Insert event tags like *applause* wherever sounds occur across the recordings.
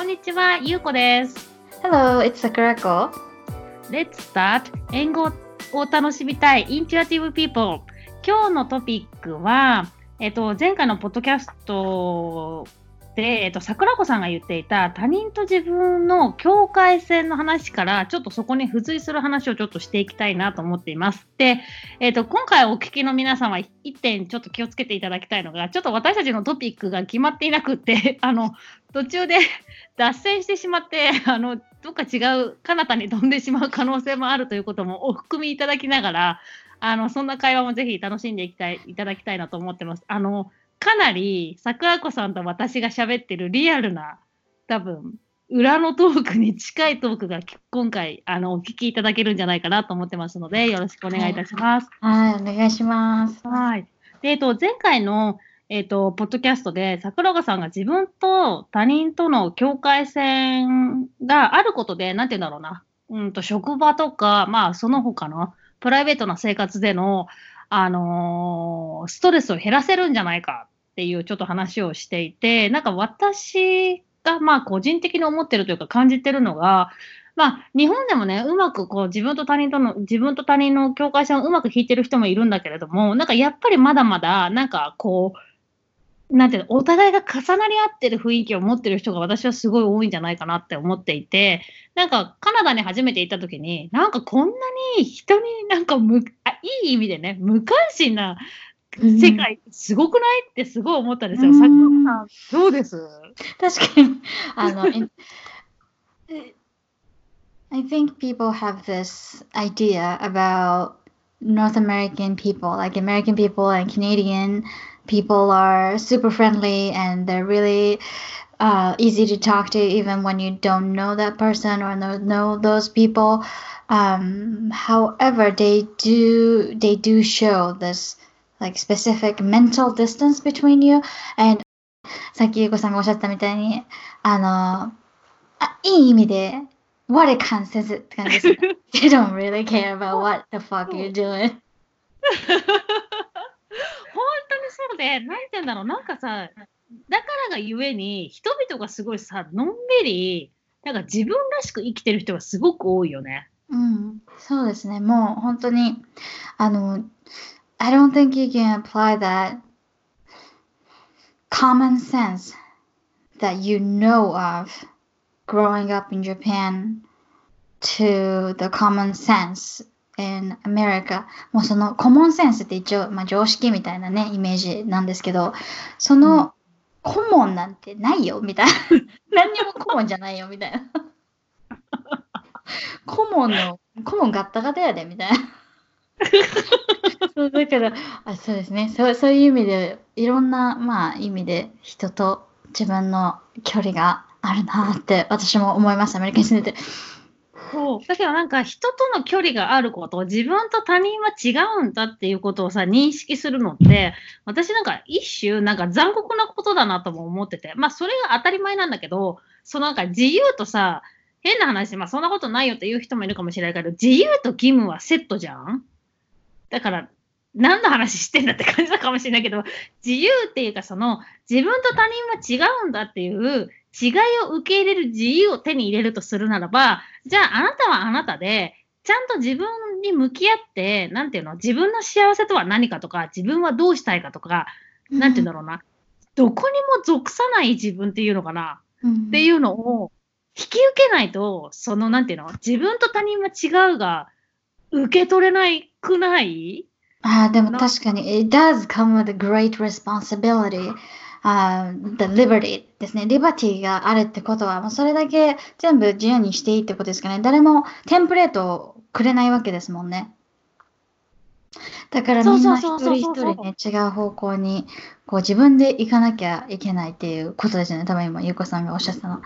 こんにちは、ゆうこです。Hello, it's Sakurako. Let's start 英語を楽しみたい Intuitive People 今日のトピックは、えっと、前回のポッドキャストで、えっと、桜子さんが言っていた他人と自分の境界線の話からちょっとそこに付随する話をちょっとしていきたいなと思っています。で、えっと、今回お聞きの皆様一点ちょっと気をつけていただきたいのがちょっと私たちのトピックが決まっていなくって *laughs* あの途中で脱線してしまって *laughs* あのどっか違う彼方に飛んでしまう可能性もあるということもお含みいただきながらあのそんな会話もぜひ楽しんでいきたいいただきたいなと思ってます。あのかなり桜子さんと私が喋ってるリアルな多分裏のトークに近いトークが今回あのお聞きいただけるんじゃないかなと思ってますのでよろしくお願いいたします。はい、お願いします。はい。で、えっと、前回の、えっと、ポッドキャストで、桜川さんが自分と他人との境界線があることで、なんて言うんだろうな、うんと、職場とか、まあ、その他のプライベートな生活での、あのーストレスを減らせるんじゃないかっていうちょっと話をしていて、なんか私が、まあ、個人的に思ってるというか感じてるのが、まあ、日本でもね、うまくこう自分と他人との、自分と他人の境界線をうまく引いてる人もいるんだけれども、なんかやっぱりまだまだ、なんかこう、なんていうの、お互いが重なり合ってる雰囲気を持ってる人が私はすごい多いんじゃないかなって思っていて、なんかカナダに初めて行った時に、なんかこんなに人になんかむあ、いい意味でね、無関心な世界すごくないってすごい思ったんですよ。うん。さっどうです。確かに、あの、*laughs* I think people have this idea about North American people, like American people and Canadian people are super friendly and they're really uh, easy to talk to even when you don't know that person or know, know those people. Um, however, they do they do show this like specific mental distance between you and さっきゆうこさんがおっしゃったみたいに、あの、あいい意味で、我関せずって感じです。They don't *laughs* *laughs* really care about what the fuck you're doing. *laughs* そうで、なんて言うんだろう、なんかさ、だからがゆえに、人々がすごいさ、のんびり、なんか自分らしく生きてる人がすごく多いよね。うん、そうですね。もう本当に、あの、I don't think you can apply that common sense that you know of growing up in Japan to the common sense in America. もうそのコモンセンスって一応、まあ、常識みたいなね、イメージなんですけど、そのコモンなんてないよみたいな。*laughs* 何にもコモンじゃないよみたいな。*laughs* コモンの、コモンガッタガタやでみたいな。*laughs* そうだからあ、そうですねそう。そういう意味で、いろんな、まあ、意味で人と自分の距離があるなって私も思いました、アメリカに住んでて。そう。だけどなんか人との距離があること、自分と他人は違うんだっていうことをさ、認識するのって、私なんか一種、なんか残酷なことだなとも思ってて、まあそれが当たり前なんだけど、そのなんか自由とさ、変な話、まあそんなことないよっていう人もいるかもしれないけど、自由と義務はセットじゃん？だから、何の話してんだって感じだかもしれないけど、自由っていうかその、自分と他人は違うんだっていう、違いを受け入れる自由を手に入れるとするならば、じゃああなたはあなたで、ちゃんと自分に向き合って、なんていうの、自分の幸せとは何かとか、自分はどうしたいかとか、なんていうんだろうな、どこにも属さない自分っていうのかな、うん。っていうのを引き受けないと、その、なんていうの、自分と他人は違うが、受け取れないくない？あーでもな。確かに、it does come with a great responsibility. あー the liberty ですね。liberty があるってことは、もうそれだけ全部自由にしていいってことですかね。誰もテンプレートをくれないわけですもんね。だからみんな一そうそう人一人ね、違う方向にこう自分で行かなきゃいけないっていうことですよね。多分今、ゆうこさんがおっしゃってたの。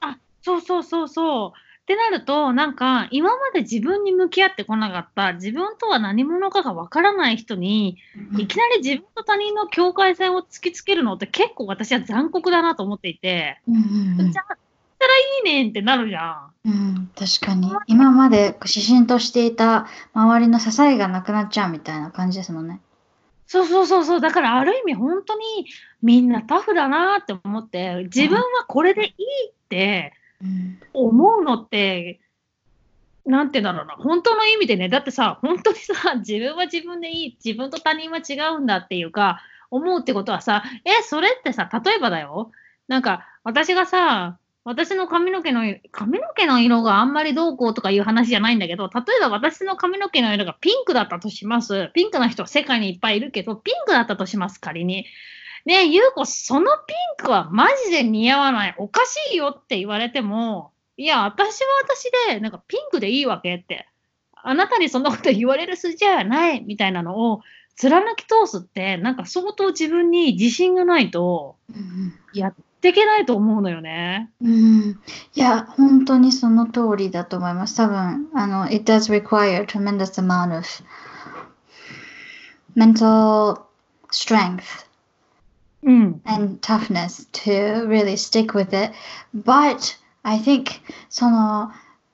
あ、そうそうそうそう。ってなると、なんか、今まで自分に向き合ってこなかった、自分とは何者かがわからない人に、いきなり自分と他人の境界線を突きつけるのって結構私は残酷だなと思っていて、うんうんうんじゃあ、ったらいいねんってなるじゃん。うん、確かに。今まで指針としていた周りの支えがなくなっちゃうみたいな感じですもんね。そうそうそうそう。だからある意味本当にみんなタフだなって思って、自分はこれでいいっってうん思うのって、なんて言うんだろうな、本当の意味でね、だってさ、本当にさ、自分は自分でいい、自分と他人は違うんだっていうか、思うってことはさ、え、それってさ、例えばだよ、なんか、私がさ、私の髪の毛の、髪の毛の色があんまりどうこうとかいう話じゃないんだけど、例えば私の髪の毛の色がピンクだったとします。ピンクな人は世界にいっぱいいるけど、ピンクだったとします、仮に。ねえ、ゆうこ、そのピンクはマジで似合わない。おかしいよって言われても、いや、私は私で、なんかピンクでいいわけって。あなたにそんなこと言われる筋合いはないみたいなのを貫き通すって、なんか相当自分に自信がないとうんやっていけないと思うのよね。うんいや、本当にその通りだと思います。多分、あの、it does require tremendous amount of mental strength うん。and toughness to really stick with it. But I think その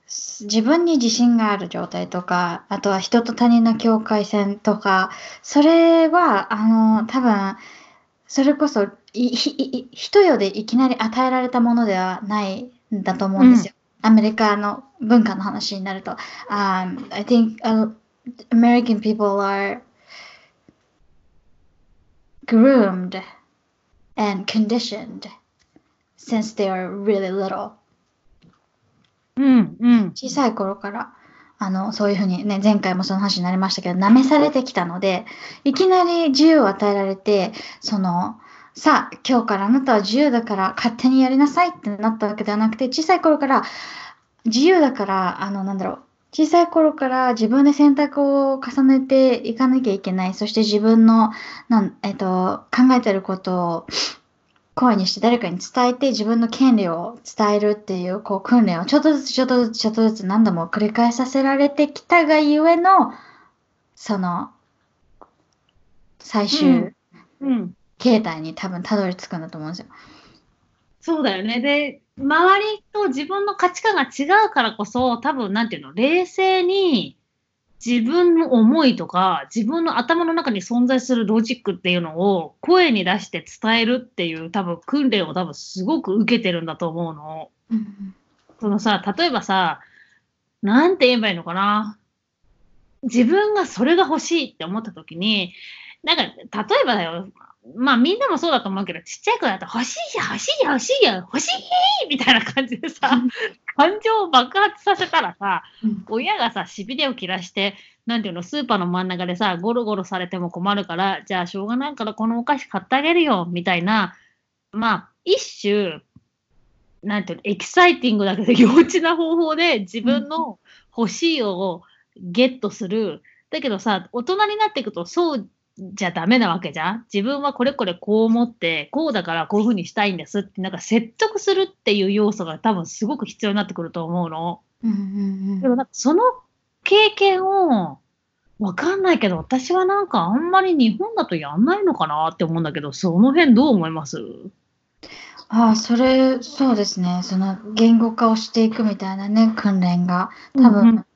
す自分に自信がある状態とか、あとは人と他人の境界線とか、それはあの多分それこそ人よでいきなり与えられたものではないんだと思うんですよ。アメリカの文化の話になると。Um, I think、uh, American people are groomed and conditioned since they are really little. うん。うん。小さい頃からあのそういうふうにね前回もその話になりましたけど舐めされてきたのでいきなり自由を与えられてそのさあ今日からあなたは自由だから勝手にやりなさいってなったわけではなくて小さい頃から自由だからあのなんだろう小さい頃から自分で選択を重ねていかなきゃいけないそして自分のなん、えっと、考えてることを声にして誰かに伝えて自分の権利を伝えるっていうこう訓練をちょっとずつちょっとずつちょっとずつ何度も繰り返させられてきたがゆえのその最終うんうん。形態に多分たどり着くんだと思うんですよ。そうだよね。で、周りと自分の価値観が違うからこそ、多分、なんていうの、冷静に自分の思いとか、自分の頭の中に存在するロジックっていうのを声に出して伝えるっていう多分訓練を多分すごく受けてるんだと思うの。そのさ、例えばさ、なんて言えばいいのかな。自分がそれが欲しいって思った時に、なんか、例えばだよ、まあみんなもそうだと思うけど、ちっちゃい子だと欲しいよ、欲しいよ、欲しいよ、欲しいみたいな感じでさ、感情を爆発させたらさ、うん。親がさ、しびれを切らして、なんていうの、スーパーの真ん中でさ、ゴロゴロされても困るから、じゃあしょうがないからこのお菓子買ってあげるよ、みたいな、まあ、一種、なんていうの、エキサイティングだけど幼稚な方法で自分の欲しいをゲットする。だけどさ、大人になっていくとそうじゃダメなわけじゃん自分はこれこれこう思って、こうだからこういうふうにしたいんですって、なんか説得するっていう要素が多分すごく必要になってくると思うの。うんうんでもなんかその経験を、わかんないけど、私はなんかあんまり日本だとやんないのかなって思うんだけど、その辺どう思います？ああ、それ、そうですね。その言語化をしていくみたいなね、訓練が。多分、うん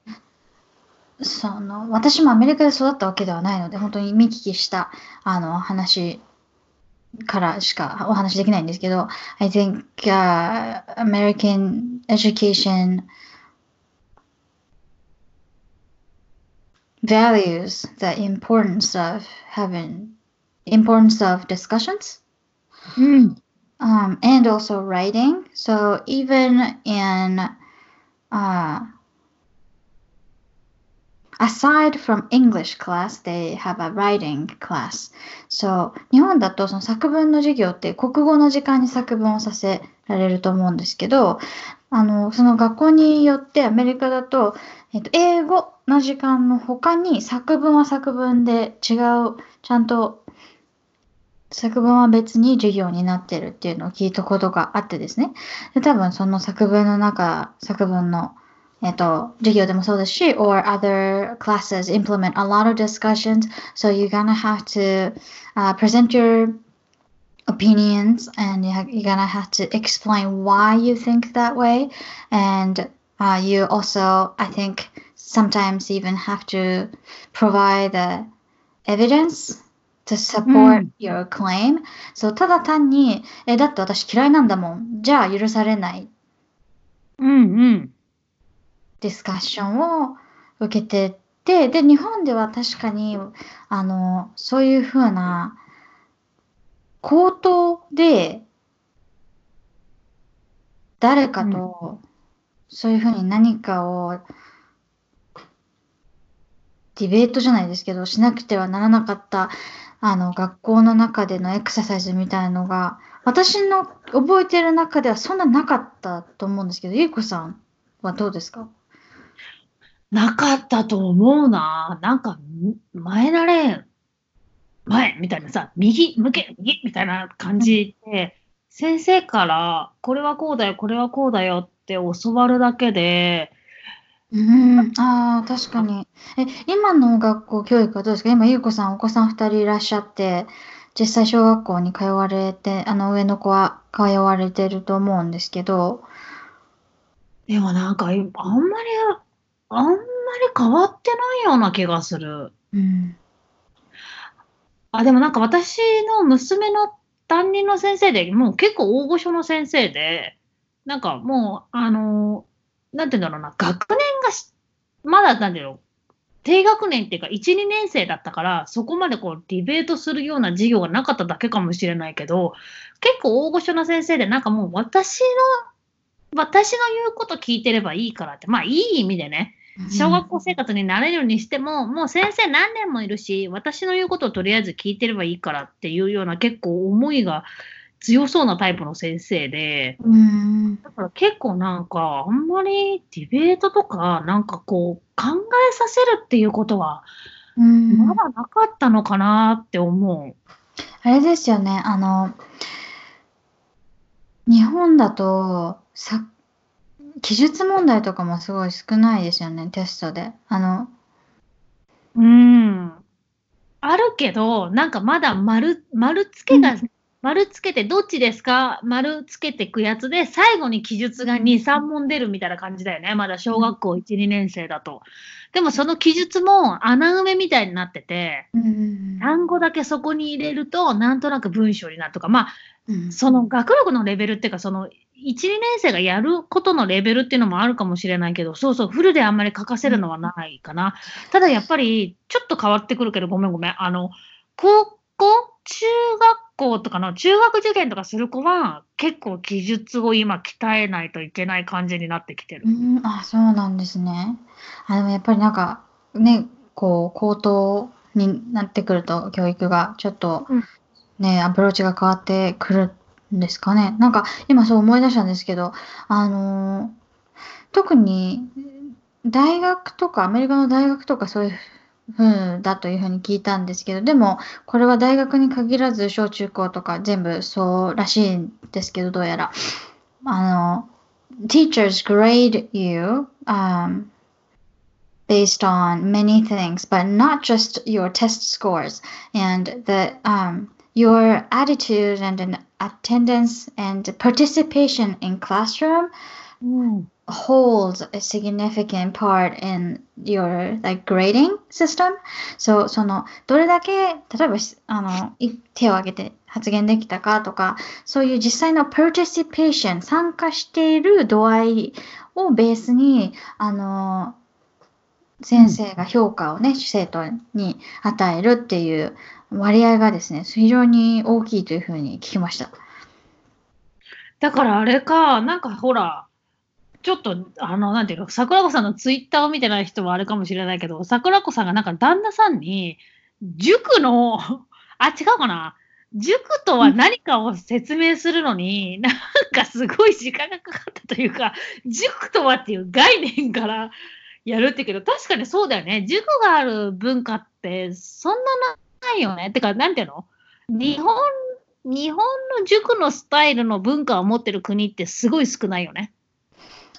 その、私もアメリカで育ったわけではないので、本当に見聞きした、あの、話からしかお話しできないんですけど、I think、uh, American education values the importance of having, importance of discussions. うん。 um, and also writing. So even in uh, aside from English class, they have a writing class. So 日本だとその作文の授業って国語の時間に作文をさせられると思うんですけど、あのその学校によってアメリカだと、えっと、英語の時間の他に作文は作文で違うちゃんと作文は別に授業になってるっていうのを聞いたことがあってですね。で多分その作文の中、作文の、えっと、授業でもそうですし、or other classes implement a lot of discussions, so you're gonna have to、uh, present your opinions and you ha- you're gonna have to explain why you think that way. And uh, you also, I think, sometimes even have to provide the evidence to support うん your claim. そうただ単に、え、だって私嫌いなんだもん。じゃあ許されない。 うんうん。 ディスカッションを受けてて、で、日本では確かに、あの、そういうふうな、口頭で、誰かと、そういうふうに何かを、ディベートじゃないですけど、しなくてはならなかった、あの、学校の中でのエクササイズみたいのが、私の覚えてる中ではそんななかったと思うんですけど、ゆうこさんはどうですか？なかったと思うな。なんか、ん前なれ、前みたいなさ、右、向け、右みたいな感じで、先生から、これはこうだよ、これはこうだよって教わるだけで、うん、ああ、確かに。え、今の学校教育はどうですか？今、ゆうこさん、お子さん二人いらっしゃって、実際小学校に通われて、あの、上の子は通われてると思うんですけど、でもなんか、あんまり、あんまり変わってないような気がする。うん、あ、でもなんか私の娘の担任の先生で、もう結構大御所の先生で、なんかもう、あの、なんて言うんだろうな、学年がしまだなんだよ、低学年っていうか、1、2年生だったから、そこまでこう、ディベートするような授業がなかっただけかもしれないけど、結構大御所な先生で、なんかもう私の、私の言うこと聞いてればいいからって、まあいい意味でね、小学校生活になれるにしても、もう先生何年もいるし、私の言うことをとりあえず聞いてればいいからっていうような結構思いが強そうなタイプの先生で、うん、だから結構なんかあんまりディベートとかなんかこう考えさせるっていうことはうん、まだなかったのかなって思う。あれですよね、あの、日本だと、さ、記述問題とかもすごい少ないですよね、テストで。あの、うん。あるけど、なんかまだ丸、丸つけが、丸つけてどっちですか？丸つけてくやつで、最後に記述が2、3問出るみたいな感じだよね。まだ小学校1、2年生だと。でもその記述も穴埋めみたいになってて、うん、単語だけそこに入れると、なんとなく文章になるとか、まあ、うんその学力のレベルっていうか、その1、2年生がやることのレベルっていうのもあるかもしれないけど、そうそう、フルであんまり書かせるのはないかな。ただやっぱり、ちょっと変わってくるけど、ごめんごめん。あの、高校、中学校とかの中学受験とかする子は、結構記述を今鍛えないといけない感じになってきてるう。ん、あ、そうなんですね。あ、でもやっぱりなんか、ね、こう、高等になってくると、教育がちょっとうん、ね、アプローチが変わってくるんですかね。なんか、今そう思い出したんですけど、あのー特に、大学とか、アメリカの大学とかそういう風だというふうに聞いたんですけど、でも、これは大学に限らず、小中高とか全部そうらしいんですけど、どうやら。あの、teachers grade you um, based on many things, but not just your test scores and the um, your attitude and an attendance and participation in classroom うん。holds a significant part in your like grading system. So そのどれだけ例えばしあのい手を挙げて発言できたかとかそういう実際の participation 参加している度合いをベースにあの先生が評価をね、生徒に与えるっていう割合がですね非常に大きいというふうに聞きました。だからあれか、なんかほら、ちょっと、あの、なんていうの、桜子さんのツイッターを見てない人はあれかもしれないけど、桜子さんがなんか旦那さんに、塾の、*laughs* あ、違うかな。塾とは何かを説明するのに、なんかすごい時間がかかったというか、塾とはっていう概念からやるってけど、確かにそうだよね。塾がある文化って、そんなないよね。てか、なんていうの？日本、日本の塾のスタイルの文化を持ってる国ってすごい少ないよね。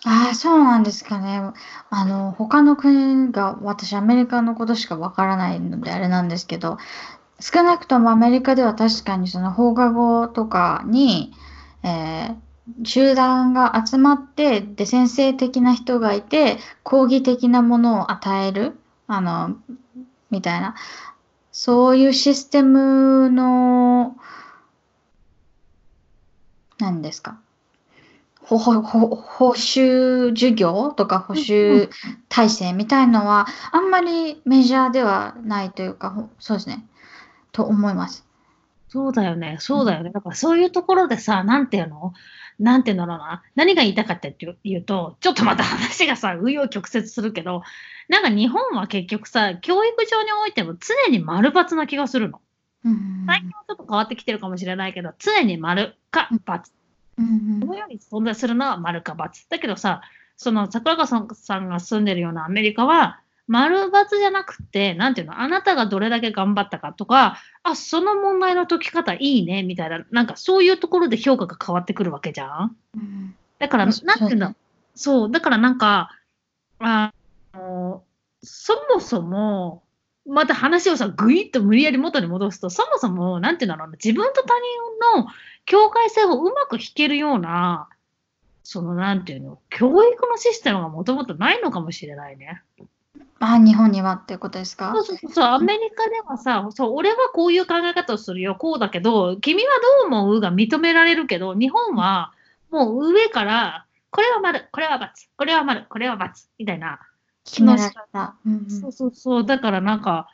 ああ、そうなんですかね。あの、他の国が、私、アメリカのことしかわからないので、あれなんですけど、少なくともアメリカでは確かにその放課後とかに、えー集団が集まって、で、先生的な人がいて、講義的なものを与える、あの、みたいな、そういうシステムの、何ですか？ほほほ補修授業とか補修体制みたいのはあんまりメジャーではないというか、ほそうですね。と思います。そうだよね、そうだよね。だからそういうところでさ、なんていうの？なんていうんだろうな。何が言いたかったっていうと、ちょっとまた話がさ、紆余曲折するけど、なんか日本は結局さ、教育上においても常に丸抜な気がするの。うん最近はちょっと変わってきてるかもしれないけど、常に丸か×。うんこのように存在するのは丸か×。だけどさ、その桜川さんが住んでるようなアメリカは、丸×じゃなくて、なんていうの、あなたがどれだけ頑張ったかとか、あ、その問題の解き方いいね、みたいな、なんかそういうところで評価が変わってくるわけじゃん。うんだから、なんそていうんだ、そう、だからなんか、あの、そもそも、また話をさ、ぐいっと無理やり元に戻すと、そもそも、なんていうんだろうな、自分と他人の境界線をうまく引けるような、その、なんていうの、教育のシステムがもともとないのかもしれないね。あ、日本にはってことですか？そうそうそう、アメリカではさ、そう、俺はこういう考え方をするよ、こうだけど、君はどう思うが認められるけど、日本はもう上から、これは丸、これは×、これは丸、これは×、みたいな。決められた。うんうんそうそうそう、だからなんか、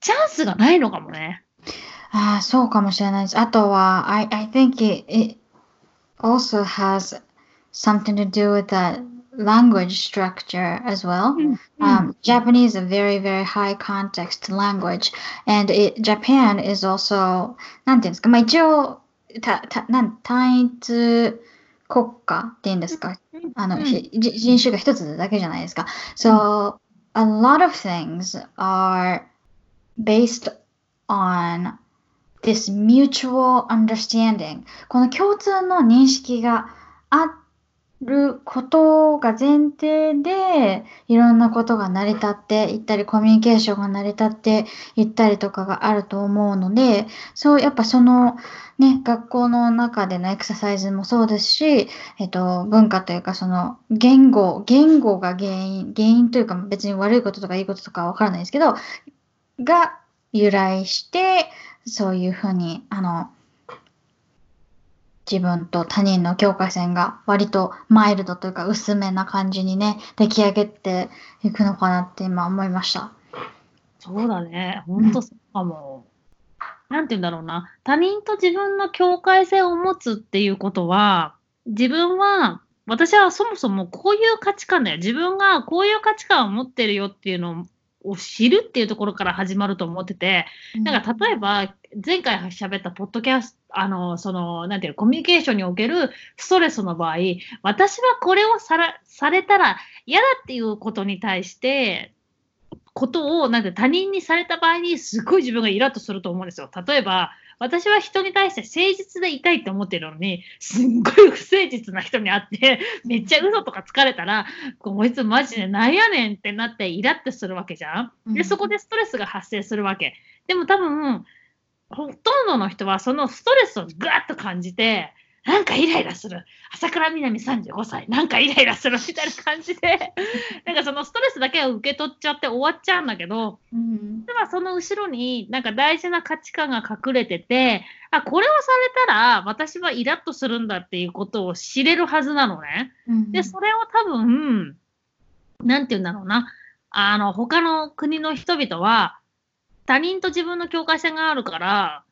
チャンスがないのかもね。ああ、そうかもしれないです。あとは、I, I think it, it also has something to do with the language structure as well. Um, Japanese is a very, very high context language. And it, Japan is also, なんていうんですか、まあ一応、たたなん単一国家っていうんですか、あの、うんひじ人種が一つだけじゃないですか。So, a lot of things are based on this mutual understanding. この共通の認識があ ることが前提で、いろんなことが成り立っていったり、コミュニケーションが成り立っていったりとかがあると思うので、そう、やっぱその、ね、学校の中でのエクササイズもそうですし、えっと、文化というか、その、言語、言語が原因、原因というか別に悪いこととかいいこととかわからないですけど、が由来して、そういうふうに、あの、自分と他人の境界線が割とマイルドというか薄めな感じにね、出来上げていくのかなって今思いました。そうだね。ほんとそうかも。なんて言うんだろうな。他人と自分の境界線を持つっていうことは、自分は、私はそもそもこういう価値観だよ。自分がこういう価値観を持ってるよっていうのを知るっていうところから始まると思ってて、なんか例えば、前回喋ったポッドキャスト、あの、その、なんていうの、コミュニケーションにおけるストレスの場合、私はこれをさらされたら嫌だっていうことに対して、ことを、なんて他人にされた場合に、すごい自分がイラッとすると思うんですよ。例えば、私は人に対して誠実でいたいって思ってるのに、すっごい不誠実な人に会って、*laughs* めっちゃ嘘とかつかれたら、こいつマジでなんやねんってなってイラッとするわけじゃん。で、うんそこでストレスが発生するわけ。でも多分、ほとんどの人はそのストレスをぐわっと感じて、なんかイライラする。朝倉みなみ35歳。なんかイライラするみたいな感じで、*laughs* なんかそのストレスだけを受け取っちゃって終わっちゃうんだけど、うん実はその後ろになんか大事な価値観が隠れてて、あ、これをされたら私はイラッとするんだっていうことを知れるはずなのね。うんで、それを多分、なんて言うんだろうな。あの、他の国の人々は、他人と自分の境界線があるから、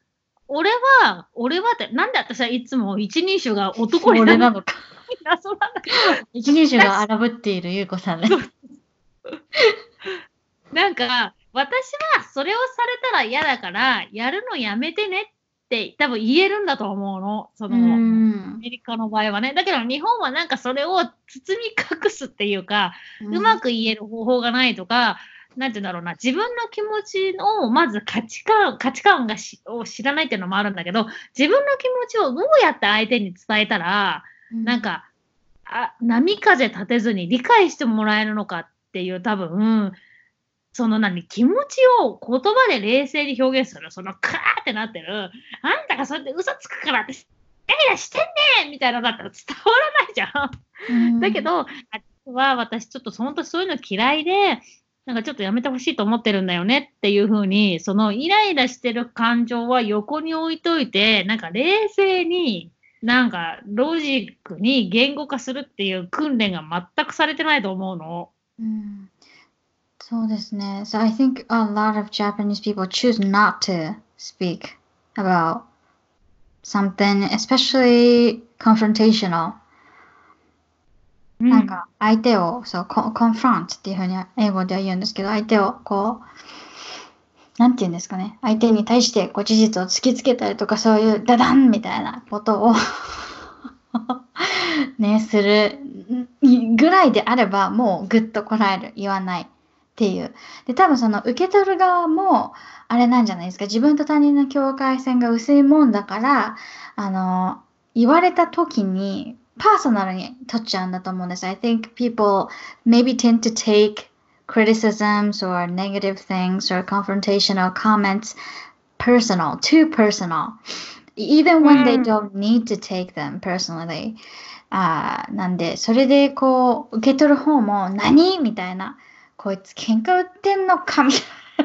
俺は、俺はって、なんで私はいつも一人称が男になの？か。*laughs* 一人称が荒ぶっているゆうこさんね。なんか、私はそれをされたら嫌だから、やるのやめてねって多分言えるんだと思うの。その、うんアメリカの場合はね。だけど日本はなんかそれを包み隠すっていうか、うまく言える方法がないとか、なんて言うんだろうな、自分の気持ちを、まず価値観、価値観がしを知らないっていうのもあるんだけど、自分の気持ちをどうやって相手に伝えたら、なんか、あ波風立てずに理解してもらえるのかっていう多分、その何、気持ちを言葉で冷静に表現する、そのカーってなってる、あんたがそうやって嘘つくからって、イライラしてんねんみたいなのだったら伝わらないじゃん。うん。だけど、は私ちょっと本当そういうの嫌いで、なんかちょっとやめてほしいと思ってるんだよねっていうふうに、そのイライラしてる感情は横に置いといて、なんか冷静になんかロジックに言語化するっていう訓練が全くされてないと思うの。うんそうですね。So I think a lot of Japanese people choose not to speak about something, especially confrontational. なんか相手をそうココンフロントっていうふうに英語では言うんですけど相手をこうなんて言うんですかね。相手に対してこう事実を突きつけたりとかそういうダダンみたいなことを *laughs* ねするぐらいであればもうぐっとこらえる。言わないっていう。で多分その受け取る側もあれなんじゃないですか。自分と他人の境界線が薄いもんだからあの言われた時にパーソナルに取っちゃうんだと思うんです。I think people maybe tend to take criticisms or negative things or confrontational comments personal, too personal, even when they うん don't need to take them personally. あーなんで、それでこう、受け取る方も何みたいな、こいつ喧嘩売ってんのかみ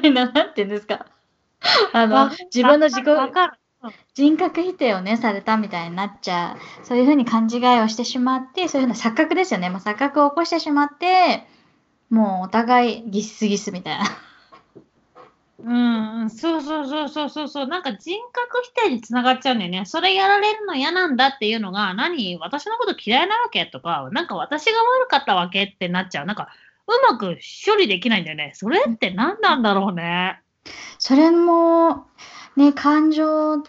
たいな、なんて言うんですか。あのわ自分の自己わかる。人格否定をねされたみたいになっちゃうそういうふうに勘違いをしてしまってそういうふうな錯覚ですよね、まあ、錯覚を起こしてしまってもうお互いギスギスみたいなうんうん、そうそうそうそうそうそう、なんか人格否定につながっちゃうんだよね。それやられるの嫌なんだっていうのが、何私のこと嫌いなわけとか、なんか私が悪かったわけってなっちゃう。なんか、うまく処理できないんだよね。それって何なんだろうね。それもね感情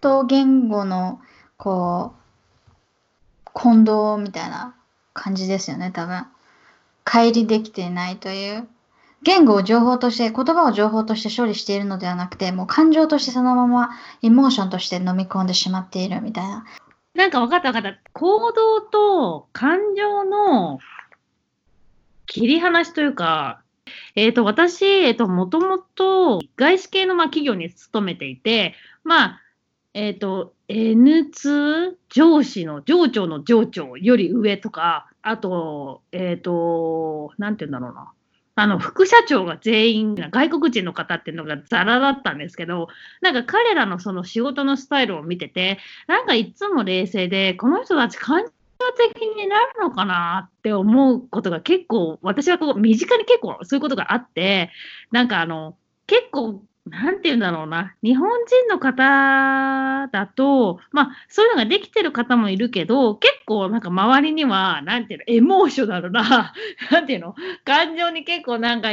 と言語のこう混同みたいな感じですよね多分。乖離できていないという。言語を情報として言葉を情報として処理しているのではなくてもう感情としてそのままエモーションとして飲み込んでしまっているみたいな。なんか分かった分かった。行動と感情の切り離しというか、えっ、と、私、えっ、と、もともと外資系のまあ企業に勤めていて、まあ、えっ、と、N2 上司の上長の上長より上とか、あと、えっ、と、なんて言うんだろうな。あの、副社長が全員外国人の方っていうのがザラだったんですけど、なんか彼らのその仕事のスタイルを見てて、なんかいつも冷静で、この人たち感的になるのかなって思うことが結構、私はこう身近に結構そういうことがあって、なんかあの、結構、なんて言うんだろうな、日本人の方だと、まあ、そういうのができてる方もいるけど、結構なんか周りには、なんていうの、エモーショナルな、*laughs* なんていうの、感情に結構なんか、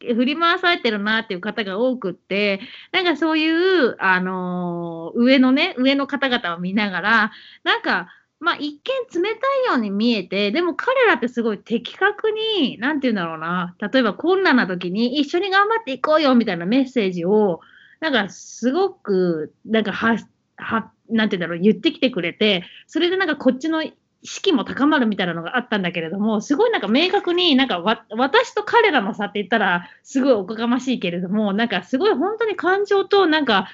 振り回されてるなっていう方が多くって、なんかそういう、あのー上のね、上の方々を見ながら、なんか、まあ一見冷たいように見えて、でも彼らってすごい的確に、なんて言うんだろうな、例えば困難な時に一緒に頑張っていこうよみたいなメッセージを、なんかすごく、なんかは、は、なんて言うんだろう、言ってきてくれて、それでなんかこっちの士気も高まるみたいなのがあったんだけれども、すごいなんか明確になんか私と彼らの差って言ったらすごいおこがましいけれども、なんかすごい本当に感情となんか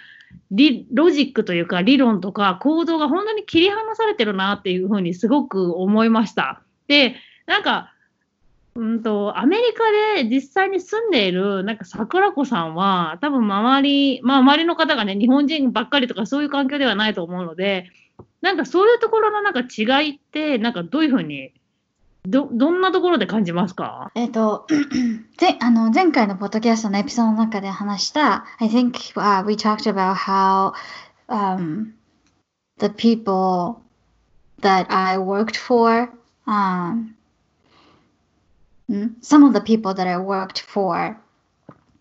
ロジックというか理論とか行動が本当に切り離されてるなっていうふうにすごく思いました。で、なんか、うんと、アメリカで実際に住んでいる、なんか桜子さんは、多分周り、まあ周りの方がね、日本人ばっかりとかそういう環境ではないと思うので、なんかそういうところのなんか違いって、なんかどういうふうに、ど、どんなところで感じますかえっと、ぜあの前回のポッドキャストのエピソードの中で話した、I think、uh, we talked about how、um, the people that I worked for, um, some of the people that I worked for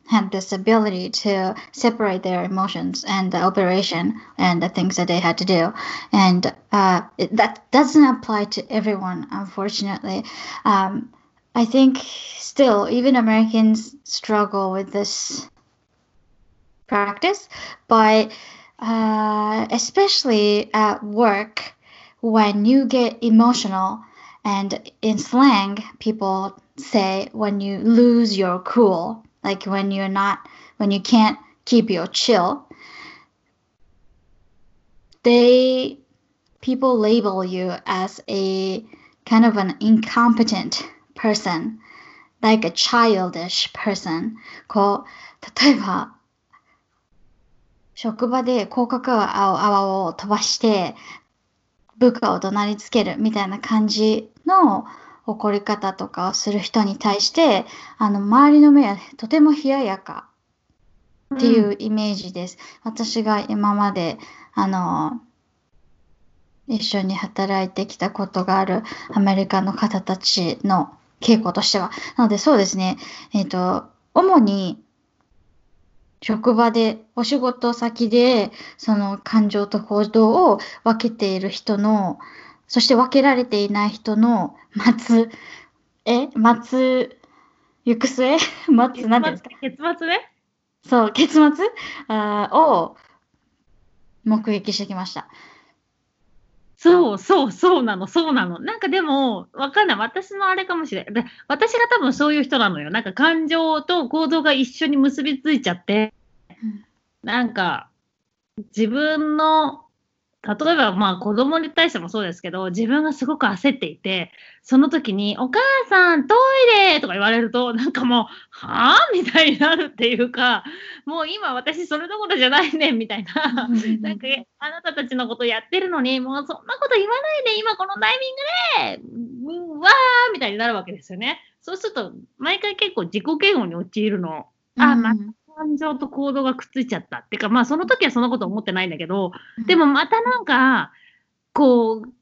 had this ability to separate their emotions and the operation and the things that they had to do. And uh, that doesn't apply to everyone, unfortunately. Um, I think still, even Americans struggle with this practice, but uh, especially at work, when you get emotional, and in slang, people say when you lose your cool, like when you're not, when you can't keep your chill, they, people label you as a kind of an incompetent person, like a childish person. こう、例えば、職場で口角泡を飛ばして、 部下を怒鳴りつけるみたいな感じの 怒り方とかをする人に対して、あの、周りの目はとても冷ややかっていうイメージです。私が今まで、あの、一緒に働いてきたことがあるアメリカの方たちの傾向としては。なのでそうですね、えっ、と、主に職場で、お仕事先で、その感情と行動を分けている人の、そして分けられていない人の待つ、え？待つ、行く末？*laughs* 待つ、なんていうんですか？結末ね。そう、結末？あーを目撃してきました。そうそうそうなの、そうなの。なんかでも、わかんない。私のあれかもしれない。で私が多分そういう人なのよ。なんか感情と行動が一緒に結びついちゃって、うんなんか、自分の、例えばまあ子供に対してもそうですけど、自分がすごく焦っていて、その時に、お母さんトイレとか言われると、なんかもう、はぁみたいになるっていうか、もう今私それどころじゃないねんみたいな。なんか、あなたたちのことやってるのに、もうそんなこと言わないで、今このタイミングで、うわーみたいになるわけですよね。そうすると、毎回結構自己嫌悪に陥るの。あ、うんまた感情と行動がくっついちゃった。っていうか、まあその時はそんなこと思ってないんだけど、でもまたなんか、こう、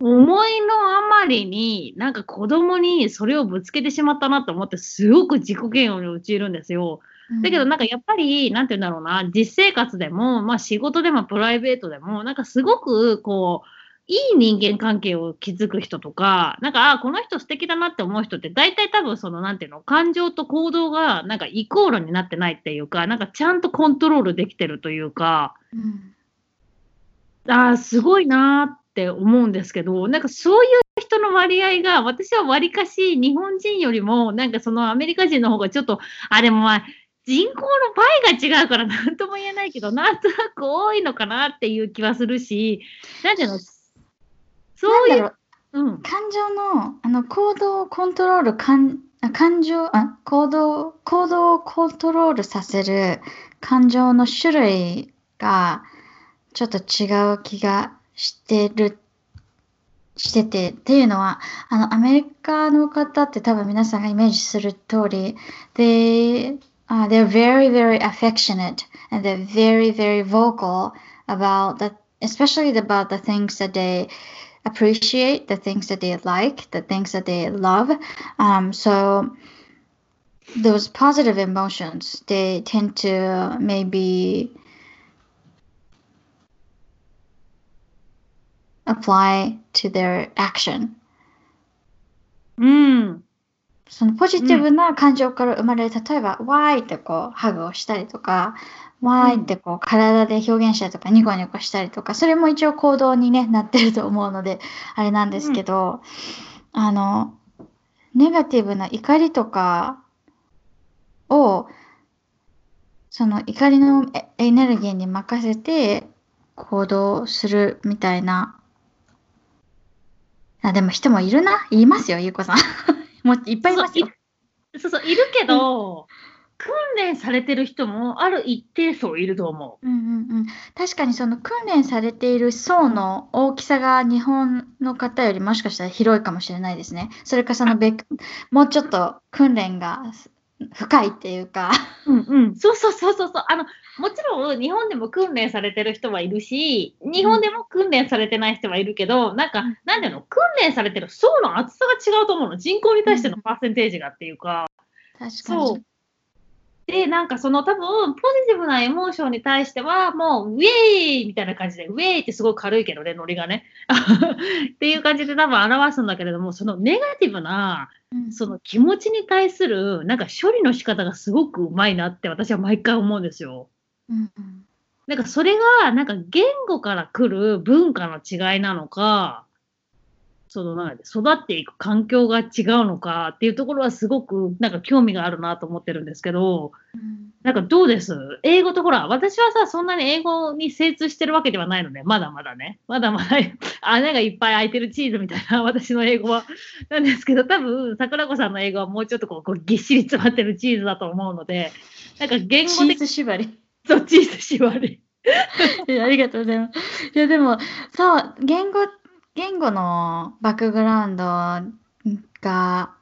思いのあまりに、なんか子供にそれをぶつけてしまったなと思って、すごく自己嫌悪に陥るんですよ。だけどなんかやっぱり、なんて言うんだろうな、実生活でも、まあ仕事でもプライベートでも、なんかすごくこう、いい人間関係を築く人とか、なんか、あこの人素敵だなって思う人って、大体多分その、なんていうの、感情と行動がなんかイコールになってないっていうか、なんかちゃんとコントロールできてるというか、うん。ああ、すごいなーって思うんですけど、なんかそういう人の割合が、私は割かし日本人よりも、なんかそのアメリカ人の方がちょっと、あ、でもまあ、人口の倍が違うから何とも言えないけど、なんとなく多いのかなっていう気はするし、なんていうの、そういう、う。うん、感情のあの行動をコントロール感あ感情あ行動行動をコントロールさせる感情の種類がちょっと違う気がしてるしててっていうのはあのアメリカの方って多分皆さんがイメージする通り they、uh, they're very very affectionate and they're very very vocal about the especially about the things that they appreciate the things that they like, the things that they love. Um, so those positive emotions, they tend to maybe apply to their action. うん、そのポジティブな感情から生まれる、例えば、why ってこう、ハグをしたりとか、 why ってこう、体で表現したりとか、ニコニコしたりとか、それも一応行動に、ね、なってると思うので、あれなんですけど、あの、ネガティブな怒りとかを、その怒りのエエネルギーに任せて行動するみたいな。あ、でも人もいるな？言いますよ、ゆうこさん。*laughs* もういっぱいいますよ。そうそう、いるけど、訓練されてる人もある一定数いると思うんうんうん、確かにその訓練されている層の大きさが日本の方よりもしかしたら広いかもしれないですね。それかその別もうちょっと訓練が深いっていうか。う。うんうん。そうそうそうそうそう。あの、もちろん日本でも訓練されてる人はいるし、日本でも訓練されてない人はいるけど、なんかうん、なんていうの、訓練されてる層の厚さが違うと思うの。人口に対してのパーセンテージがっていうか。確かそうに。。で、なんかその多分、ポジティブなエモーションに対しては、もう、ウェイみたいな感じで、ウェイってすごい軽いけどね、ノリがね。*laughs* っていう感じで多分表すんだけれども、そのネガティブな、うんその気持ちに対する、なんか処理の仕方がすごくうまいなって私は毎回思うんですよ。うんうんなんかそれが、なんか言語から来る文化の違いなのか、そのなんか育っていく環境が違うのかっていうところはすごくなんか興味があるなと思ってるんですけど、うんなんかどうです？英語とほら、私はさ、そんなに英語に精通してるわけではないので、まだまだね。まだまだ *laughs* 穴がいっぱい開いてるチーズみたいな、私の英語は。なんですけど、多分、桜子さんの英語はもうちょっとこう、こうぎっしり詰まってるチーズだと思うので、なんか言チーズ縛り。とチーズ縛り。*laughs* ありがとうございます。いやでもそう言語言語のバックグラウンドが、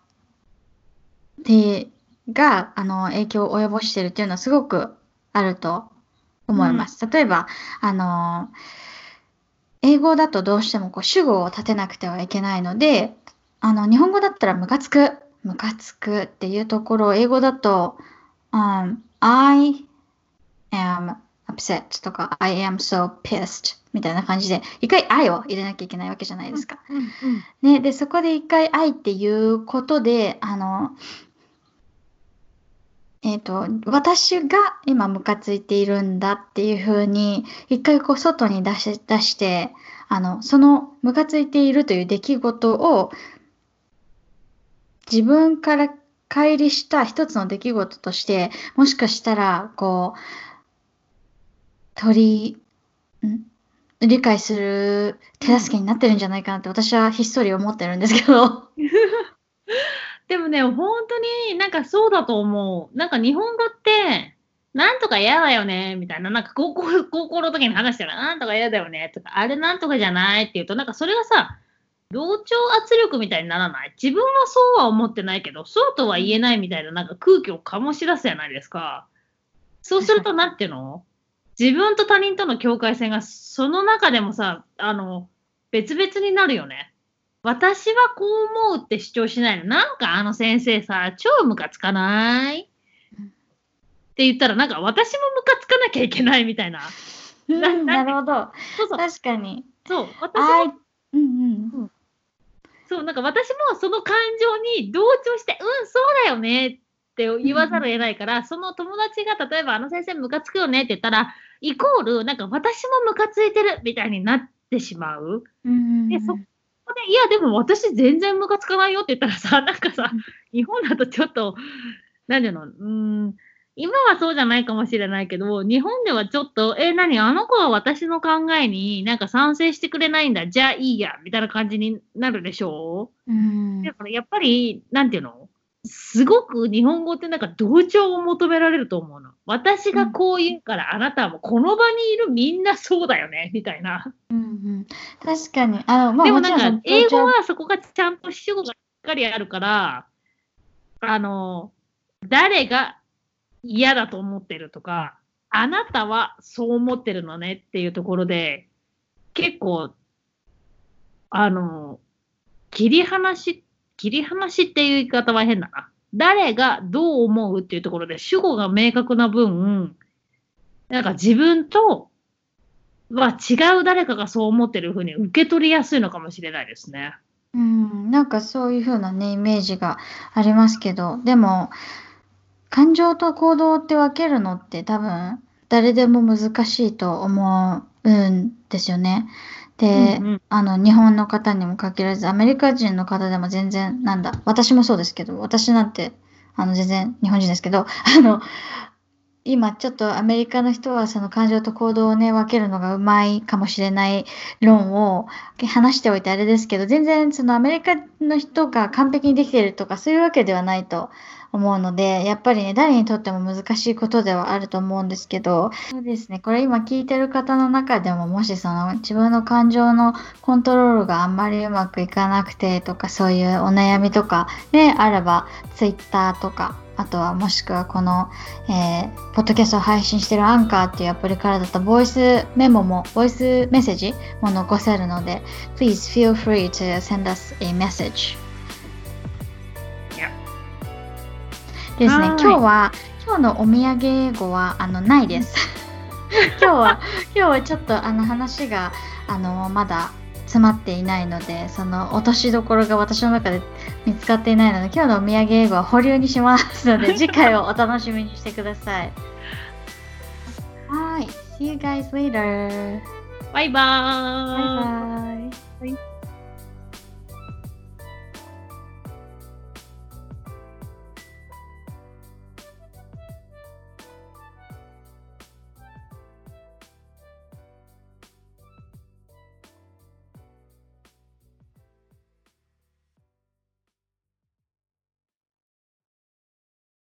で、が、あの、影響を及ぼしているっていうのはすごくあると思います。例えば、あの、英語だとどうしてもこう主語を立てなくてはいけないので、あの、日本語だったらムカつく、ムカつくっていうところを英語だと、um, I am upset とか I am so pissed みたいな感じで、一回 I を入れなきゃいけないわけじゃないですか。ね、で、そこで一回愛っていうことで、あの、えっ、と、私が今ムカついているんだっていうふうに、一回こう外に出し、出して、あの、そのムカついているという出来事を自分から乖離した一つの出来事として、もしかしたら、こう、取り、ん？理解する手助けになってるんじゃないかなって私はひっそり思ってるんですけど。*laughs* でもね、本当になんかそうだと思う。なんか日本語って、なんとか嫌だよね、みたいな。なんか高校、高校の時に話したら、なんとか嫌だよね、とか、あれなんとかじゃないって言うと、なんかそれがさ、同調圧力みたいにならない？自分はそうは思ってないけど、そうとは言えないみたいななんか空気を醸し出すじゃないですか。そうすると、なんていうの？自分と他人との境界線がその中でもさ、あの、別々になるよね。私はこう思うって主張しないの。なんかあの先生さ、超ムカつかない？って言ったら、なんか私もムカつかなきゃいけないみたいな。ななるほど。そうそう。確かに。そう。私愛も、、うんうん。そう、なんか私もその感情に同調して、うん、そうだよねって言わざるを得ないから、その友達が例えばあの先生ムカつくよねって言ったら、イコール、なんか私もムカついてるみたいになってしまう。でそでいや、でも私全然ムカつかないよって言ったらさ、*laughs* なんかさ、日本だとちょっと、なんていうの、うーん、今はそうじゃないかもしれないけど、日本ではちょっと、え、何？あの子は私の考えになんか賛成してくれないんだ、じゃあいいや、みたいな感じになるでしょ？うん。だからやっぱり、なんていうの？すごく日本語ってなんか同調を求められると思うの。私がこう言うから、あなたはもうこの場にいるみんなそうだよね、みたいな。うんうん確かに。あの、まあ、でもなんか、英語はそこがちゃんと主語がしっかりあるから、あの、誰が嫌だと思ってるとか、あなたはそう思ってるのねっていうところで、結構、あの、切り離し、切り離しっていう言い方は変だな。誰がどう思うっていうところで主語が明確な分、なんか自分とは違う誰かがそう思ってるふうに受け取りやすいのかもしれないですね。うん、なんかそういう風なね、イメージがありますけど、でも、感情と行動って分けるのって多分、誰でも難しいと思うんですよね。で、うんうん。あの、日本の方にも限らず、アメリカ人の方でも全然、なんだ、私もそうですけど、私なんて、あの、全然日本人ですけど、あの、今ちょっとアメリカの人はその感情と行動をね、分けるのがうまいかもしれない論を話しておいてあれですけど、全然そのアメリカの人が完璧にできているとかそういうわけではないと思うので、やっぱりね、誰にとっても難しいことではあると思うんですけど、そうですね、これ今聞いてる方の中でも、もしその自分の感情のコントロールがあんまりうまくいかなくてとか、そういうお悩みとかね、あれば、Twitter とか、あとはもしくはこの、えー、ポッドキャストを配信してるアンカーっていうアプリからだと、ボイスメモも、ボイスメッセージも残せるので、please feel free to send us a message. ですね、はい今日は、今日のお土産英語はあのないです。*laughs* 今日は、*laughs* 今日はちょっとあの話があのまだ詰まっていないので、その落としどころが私の中で見つかっていないので、今日のお土産英語は保留にしますので、*laughs* 次回をお楽しみにしてください。はい、see you guys later. バイバーイ。バイバイ。